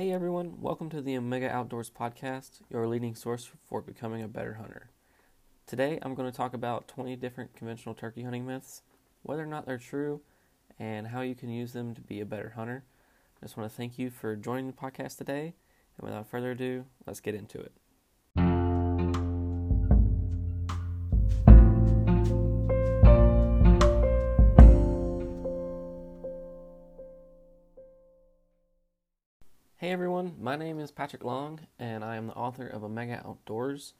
Hey everyone, welcome to the Omega Outdoors Podcast, your leading source for becoming a better hunter. Today I'm going to talk about 20 different conventional turkey hunting myths, whether or not they're true, and how you can use them to be a better hunter. I just want to thank you for joining the podcast today, and without further ado, let's get into it. Hey everyone, my name is Patrick Long, and I am the author of Omega Outdoors.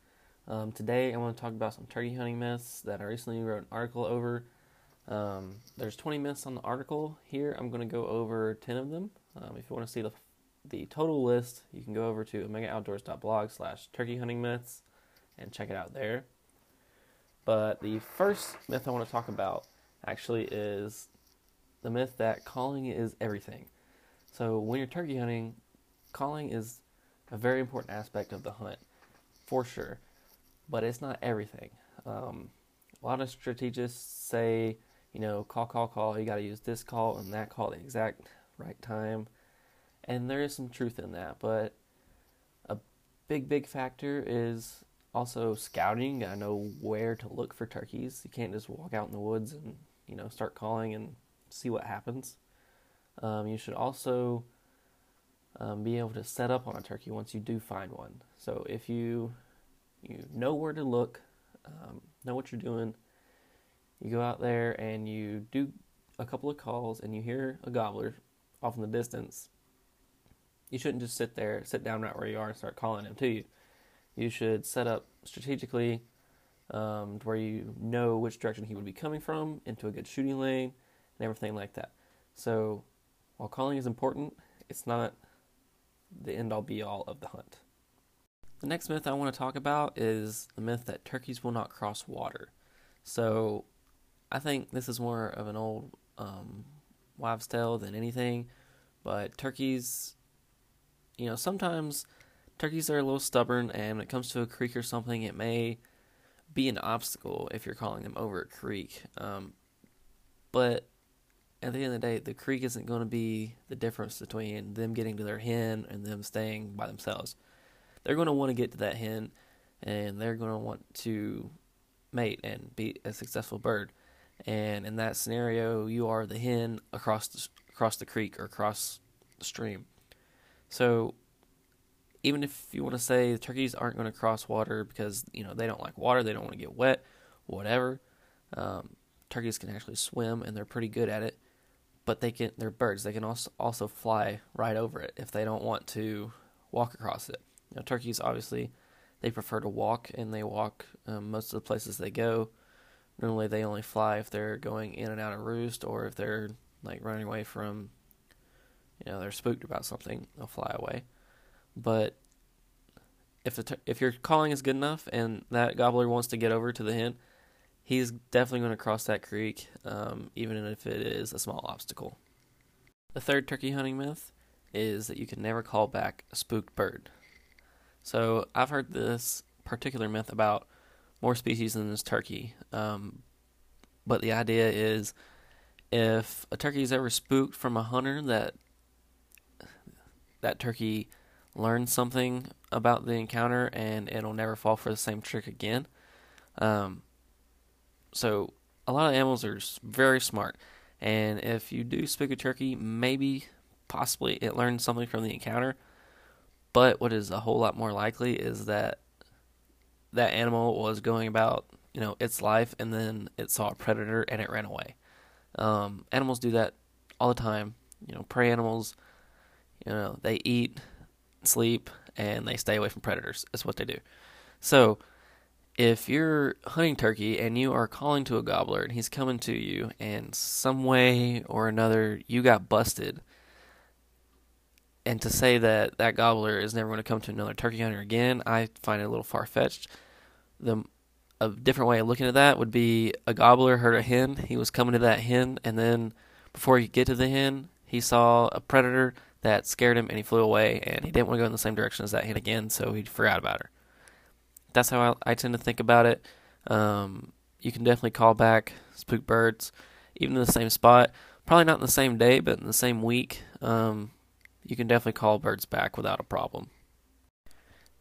Um, today I want to talk about some turkey hunting myths that I recently wrote an article over. Um, there's 20 myths on the article. Here I'm going to go over 10 of them. Um, if you want to see the the total list, you can go over to omegaoutdoors.blog slash turkey hunting myths and check it out there. But the first myth I want to talk about actually is the myth that calling is everything. So when you're turkey hunting, calling is a very important aspect of the hunt, for sure, but it's not everything. Um, a lot of strategists say, you know, call, call, call. You got to use this call and that call at the exact right time, and there is some truth in that. But a big, big factor is also scouting. I know where to look for turkeys. You can't just walk out in the woods and you know start calling and see what happens. Um, you should also um, be able to set up on a turkey once you do find one. So if you you know where to look, um, know what you're doing, you go out there and you do a couple of calls and you hear a gobbler off in the distance. You shouldn't just sit there, sit down right where you are, and start calling him to you. You should set up strategically um, where you know which direction he would be coming from into a good shooting lane and everything like that. So while calling is important, it's not the end all be all of the hunt. The next myth I want to talk about is the myth that turkeys will not cross water. So I think this is more of an old um, wives' tale than anything, but turkeys, you know, sometimes turkeys are a little stubborn, and when it comes to a creek or something, it may be an obstacle if you're calling them over a creek. Um, but at the end of the day, the creek isn't going to be the difference between them getting to their hen and them staying by themselves. They're going to want to get to that hen, and they're going to want to mate and be a successful bird. And in that scenario, you are the hen across the, across the creek or across the stream. So even if you want to say the turkeys aren't going to cross water because you know they don't like water, they don't want to get wet, whatever. Um, turkeys can actually swim and they're pretty good at it but they can they're birds. They can also also fly right over it if they don't want to walk across it. You know, turkeys obviously they prefer to walk, and they walk um, most of the places they go. Normally, they only fly if they're going in and out of roost, or if they're like running away from, you know, they're spooked about something. They'll fly away. But if the if your calling is good enough, and that gobbler wants to get over to the hen, he's definitely going to cross that creek, um, even if it is a small obstacle. The third turkey hunting myth is that you can never call back a spooked bird. So I've heard this particular myth about more species than this turkey, um, but the idea is if a turkey is ever spooked from a hunter, that that turkey learns something about the encounter and it'll never fall for the same trick again. Um, so a lot of animals are very smart, and if you do spook a turkey, maybe possibly it learned something from the encounter. But what is a whole lot more likely is that that animal was going about you know its life, and then it saw a predator and it ran away. Um, animals do that all the time. You know, prey animals. You know, they eat, sleep, and they stay away from predators. That's what they do. So if you're hunting turkey and you are calling to a gobbler and he's coming to you and some way or another you got busted. And to say that that gobbler is never going to come to another turkey hunter again i find it a little far-fetched. The a different way of looking at that would be a gobbler heard a hen he was coming to that hen and then before he could get to the hen he saw a predator that scared him and he flew away and he didn't want to go in the same direction as that hen again so he forgot about her that's how I, I tend to think about it. Um, you can definitely call back spook birds, even in the same spot. Probably not in the same day, but in the same week. Um, you can definitely call birds back without a problem.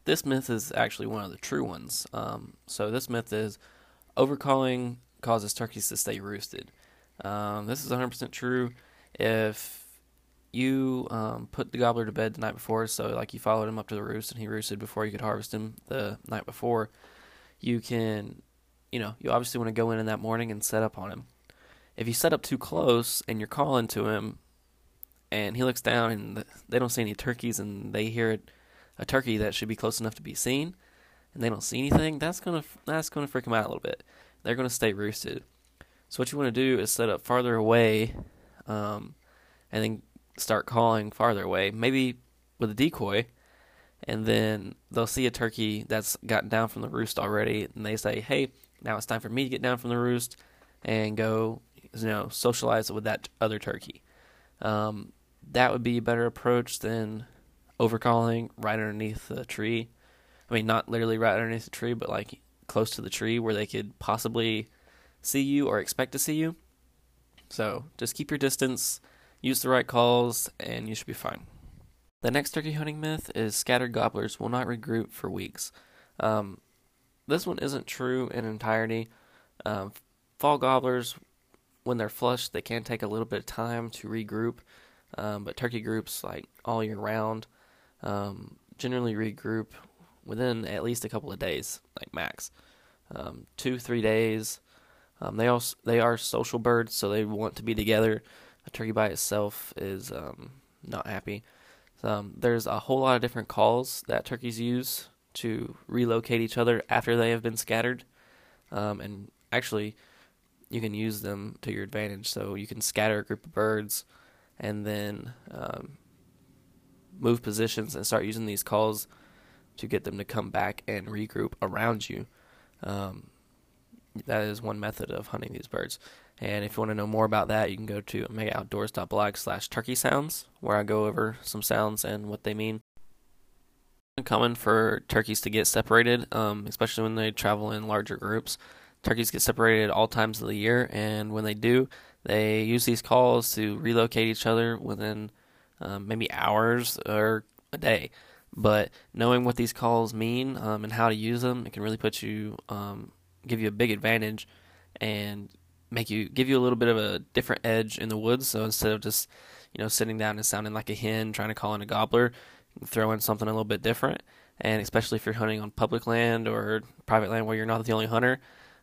This myth is actually one of the true ones. Um, so this myth is overcalling causes turkeys to stay roosted. Um, this is 100% true. If you um, put the gobbler to bed the night before, so like you followed him up to the roost and he roosted before you could harvest him the night before, you can, you know, you obviously want to go in in that morning and set up on him. If you set up too close and you're calling to him, and he looks down and they don't see any turkeys, and they hear a turkey that should be close enough to be seen, and they don't see anything, that's gonna that's gonna freak them out a little bit. They're gonna stay roosted. So what you want to do is set up farther away, um, and then start calling farther away, maybe with a decoy, and then they'll see a turkey that's gotten down from the roost already, and they say, "Hey, now it's time for me to get down from the roost and go, you know, socialize with that other turkey." Um, that would be a better approach than overcalling right underneath the tree. I mean, not literally right underneath the tree, but like close to the tree where they could possibly see you or expect to see you. So just keep your distance Use the right calls, and you should be fine. The next turkey hunting myth is scattered gobblers will not regroup for weeks. Um, this one isn't true in entirety. Um, fall gobblers, when they're flushed, they can take a little bit of time to regroup, um, but turkey groups, like all year round, um, generally regroup within at least a couple of days, like max. Um, two, three days. Um, they also they are social birds, so they want to be together turkey by itself is um, not happy. Um, there's a whole lot of different calls that turkeys use to relocate each other after they have been scattered. Um, and actually, you can use them to your advantage. So you can scatter a group of birds and then um, move positions and start using these calls to get them to come back and regroup around you. Um, that is one method of hunting these birds. And if you want to know more about that, you can go to omegaoutdoors.blog slash turkey sounds, where I go over some sounds and what they mean. Common for turkeys to get separated, um, especially when they travel in larger groups. Turkeys get separated at all times of the year, and when they do, they use these calls to relocate each other within um, maybe hours or a day. But knowing what these calls mean um, and how to use them, it can really put you, um, give you a big advantage and make you give you a little bit of a different edge in the woods. So instead of just you know sitting down and sounding like a hen trying to call in a gobbler, throw in something a little bit different. And especially if you're hunting on public land or private land where you're not the only hunter,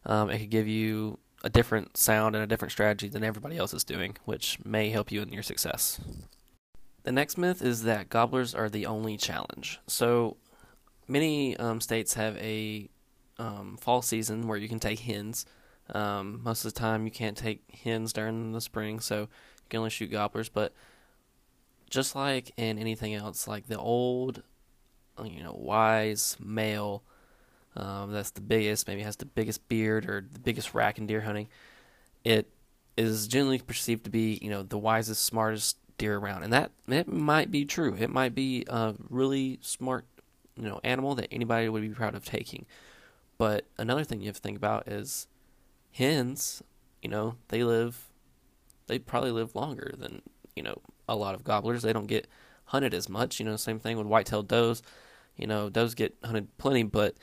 um, it could give you a different sound and a different strategy than everybody else is doing, which may help you in your success. The next myth is that gobblers are the only challenge. So many um, states have a um, fall season where you can take hens um, most of the time, you can't take hens during the spring, so you can only shoot gobblers. But just like in anything else, like the old, you know, wise male um, that's the biggest, maybe has the biggest beard or the biggest rack in deer hunting, it is generally perceived to be, you know, the wisest, smartest deer around, and that it might be true. It might be a really smart, you know, animal that anybody would be proud of taking. But another thing you have to think about is hens, you know, they live, they probably live longer than, you know, a lot of gobblers. They don't get hunted as much. You know, same thing with white-tailed does. You know, does get hunted plenty, but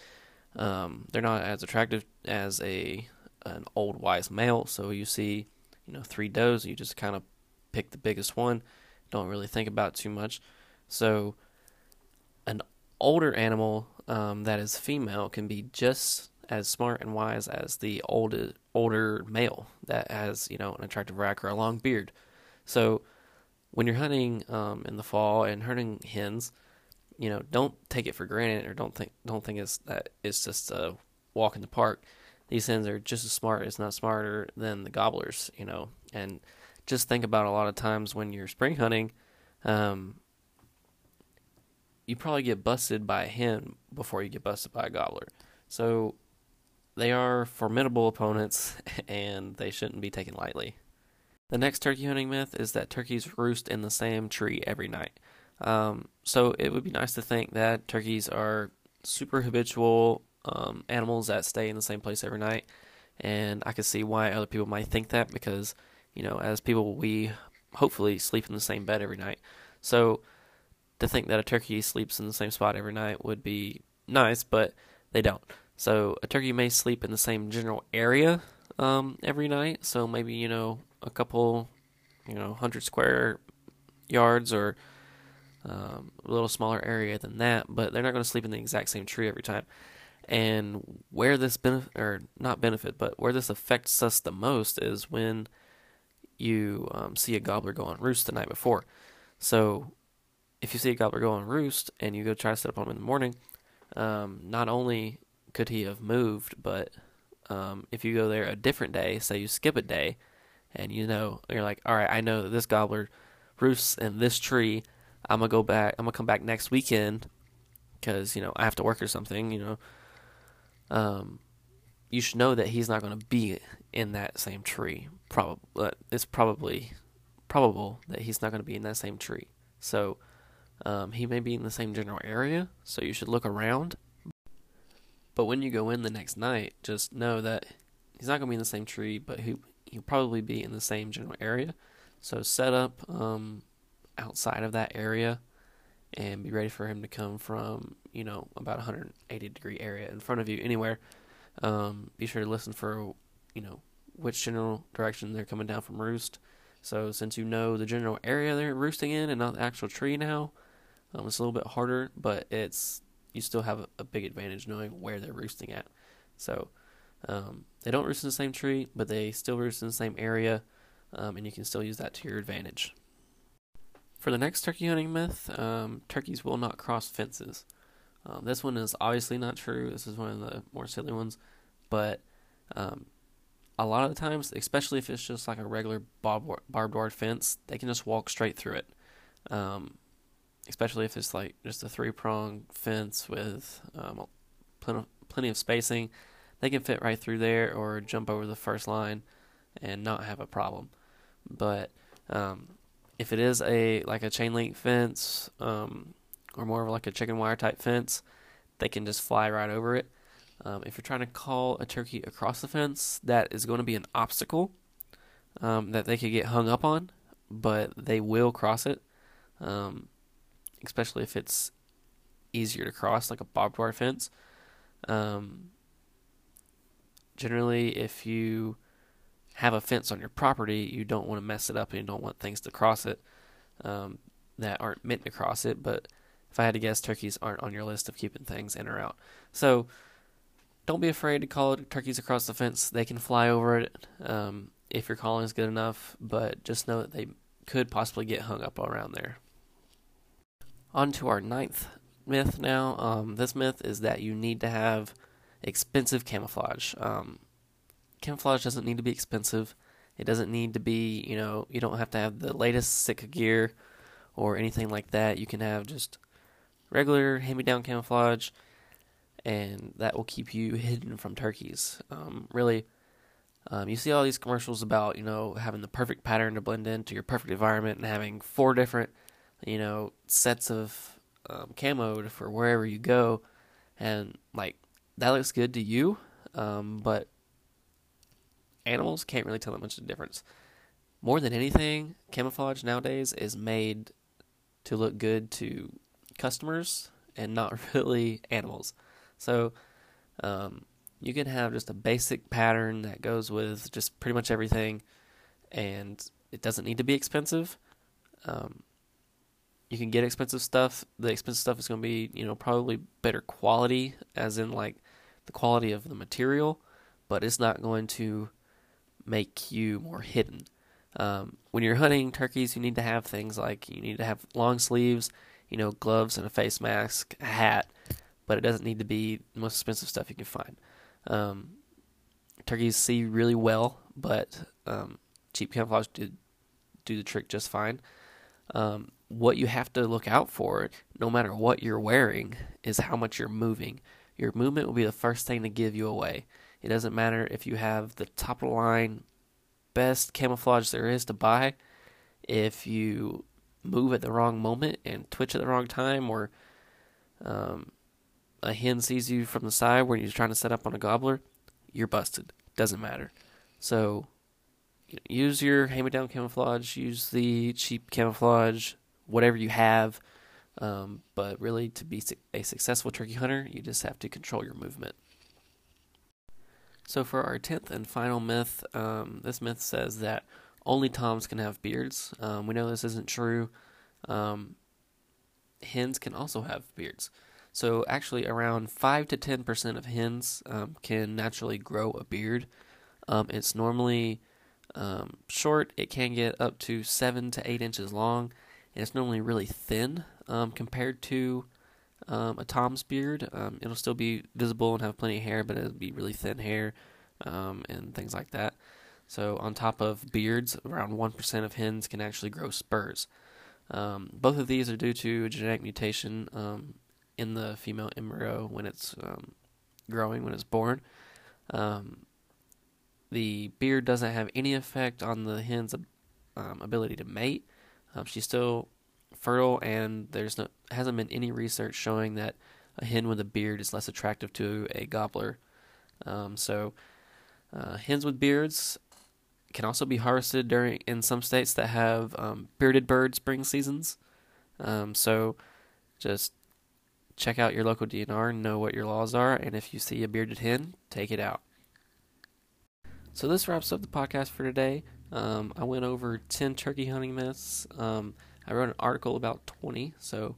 um, they're not as attractive as a an old wise male. So you see, you know, three does, you just kind of pick the biggest one. Don't really think about too much. So an older animal um, that is female can be just as smart and wise as the older older male that has you know an attractive rack or a long beard. So when you're hunting um, in the fall and hunting hens, you know don't take it for granted or don't think don't think it's that it's just a walk in the park. These hens are just as smart, if not smarter, than the gobblers. You know, and just think about a lot of times when you're spring hunting. Um, you probably get busted by a hen before you get busted by a gobbler. So they are formidable opponents, and they shouldn't be taken lightly. The next turkey hunting myth is that turkeys roost in the same tree every night. Um, so it would be nice to think that turkeys are super habitual um, animals that stay in the same place every night, and I can see why other people might think that because, you know, as people, we hopefully sleep in the same bed every night. So to think that a turkey sleeps in the same spot every night would be nice, but they don't. So a turkey may sleep in the same general area um, every night. So maybe you know a couple, you know, hundred square yards or um, a little smaller area than that, but they're not going to sleep in the exact same tree every time. And where this benefit, or not benefit, but where this affects us the most is when you um, see a gobbler go on roost the night before. So if you see a gobbler go on roost and you go try to set up on him in the morning, um, not only could he have moved, but um, if you go there a different day, say you skip a day, and you know you're like, all right, I know that this gobbler roosts in this tree. I'm gonna go back. I'm gonna come back next weekend because you know I have to work or something. You know, um, you should know that he's not gonna be in that same tree. Probably, it's probably probable that he's not gonna be in that same tree. So um, he may be in the same general area. So you should look around but when you go in the next night, just know that he's not going to be in the same tree, but he he'll probably be in the same general area. So set up um, outside of that area and be ready for him to come from you know about 180 degree area in front of you anywhere. Um, be sure to listen for you know which general direction they're coming down from roost. So since you know the general area they're roosting in and not the actual tree now, um, it's a little bit harder, but it's you still have a, big advantage knowing where they're roosting at. So um, they don't roost in the same tree, but they still roost in the same area, um, and you can still use that to your advantage. For the next turkey hunting myth, um, turkeys will not cross fences. Um, this one is obviously not true. This is one of the more silly ones, but um, a lot of the times, especially if it's just like a regular barbed wire fence, they can just walk straight through it. Um, especially if it's like just a three prong fence with um, plenty, plenty of spacing. They can fit right through there or jump over the first line and not have a problem. But um, if it is a like a chain link fence um, or more of like a chicken wire type fence, they can just fly right over it. Um, if you're trying to call a turkey across the fence, that is going to be an obstacle um, that they could get hung up on, but they will cross it. Um, especially if it's easier to cross, like a barbed wire fence. Um, generally, if you have a fence on your property, you don't want to mess it up and you don't want things to cross it um, that aren't meant to cross it. But if I had to guess, turkeys aren't on your list of keeping things in or out. So don't be afraid to call turkeys across the fence. They can fly over it um, if your calling is good enough, but just know that they could possibly get hung up around there. On to our ninth myth now. Um, this myth is that you need to have expensive camouflage. Um, camouflage doesn't need to be expensive. It doesn't need to be, you know, you don't have to have the latest Sitka gear or anything like that. You can have just regular hand me down camouflage, and that will keep you hidden from turkeys. Um, really, um, you see all these commercials about, you know, having the perfect pattern to blend into your perfect environment and having four different you know, sets of um, camo for wherever you go, and like that looks good to you, um, but animals can't really tell that much of a difference. More than anything, camouflage nowadays is made to look good to customers and not really animals. So, um, you can have just a basic pattern that goes with just pretty much everything, and it doesn't need to be expensive. Um, you can get expensive stuff. The expensive stuff is going to be, you know, probably better quality, as in like the quality of the material, but it's not going to make you more hidden. Um, when you're hunting turkeys, you need to have things like you need to have long sleeves, you know, gloves and a face mask, a hat, but it doesn't need to be the most expensive stuff you can find. Um, turkeys see really well, but um, cheap camouflage do, do the trick just fine. Um, what you have to look out for, no matter what you're wearing, is how much you're moving. Your movement will be the first thing to give you away. It doesn't matter if you have the top of the line, best camouflage there is to buy. If you move at the wrong moment and twitch at the wrong time, or um, a hen sees you from the side when you're trying to set up on a gobbler, you're busted. Doesn't matter. So use your hand-me-down camouflage. Use the cheap camouflage whatever you have, Um, but really, to be a successful turkey hunter, you just have to control your movement. So, for our 10th and final myth, um, this myth says that only toms can have beards. Um, we know this isn't true. Um, hens can also have beards. So, actually, around 5 to 10% of hens um, can naturally grow a beard. Um, it's normally um, short, it can get up to 7 to 8 inches long, and it's normally really thin compared to um, a Tom's beard. Um, it'll still be visible and have plenty of hair, but it'll be really thin hair um, and things like that. So, on top of beards, around 1% of hens can actually grow spurs. Um, both of these are due to a genetic mutation um, in the female embryo when it's um, growing, when it's born. The beard doesn't have any effect on the hen's ability to mate. she's still fertile, and there's no hasn't been any research showing that a hen with a beard is less attractive to a gobbler. Um, so, uh, hens with beards can also be harvested during in some states that have um, bearded bird spring seasons. Um, so, just check out your local DNR, know what your laws are, and if you see a bearded hen, take it out. So this wraps up the podcast for today. Um, I went over ten turkey hunting myths. Um, I wrote an article about 20, so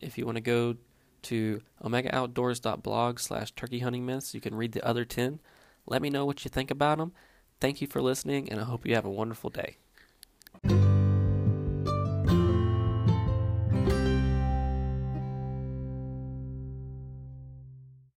if you want to go to omegaoutdoors.blog slash turkey hunting myths, you can read the other 10. Let me know what you think about them. Thank you for listening, and I hope you have a wonderful day.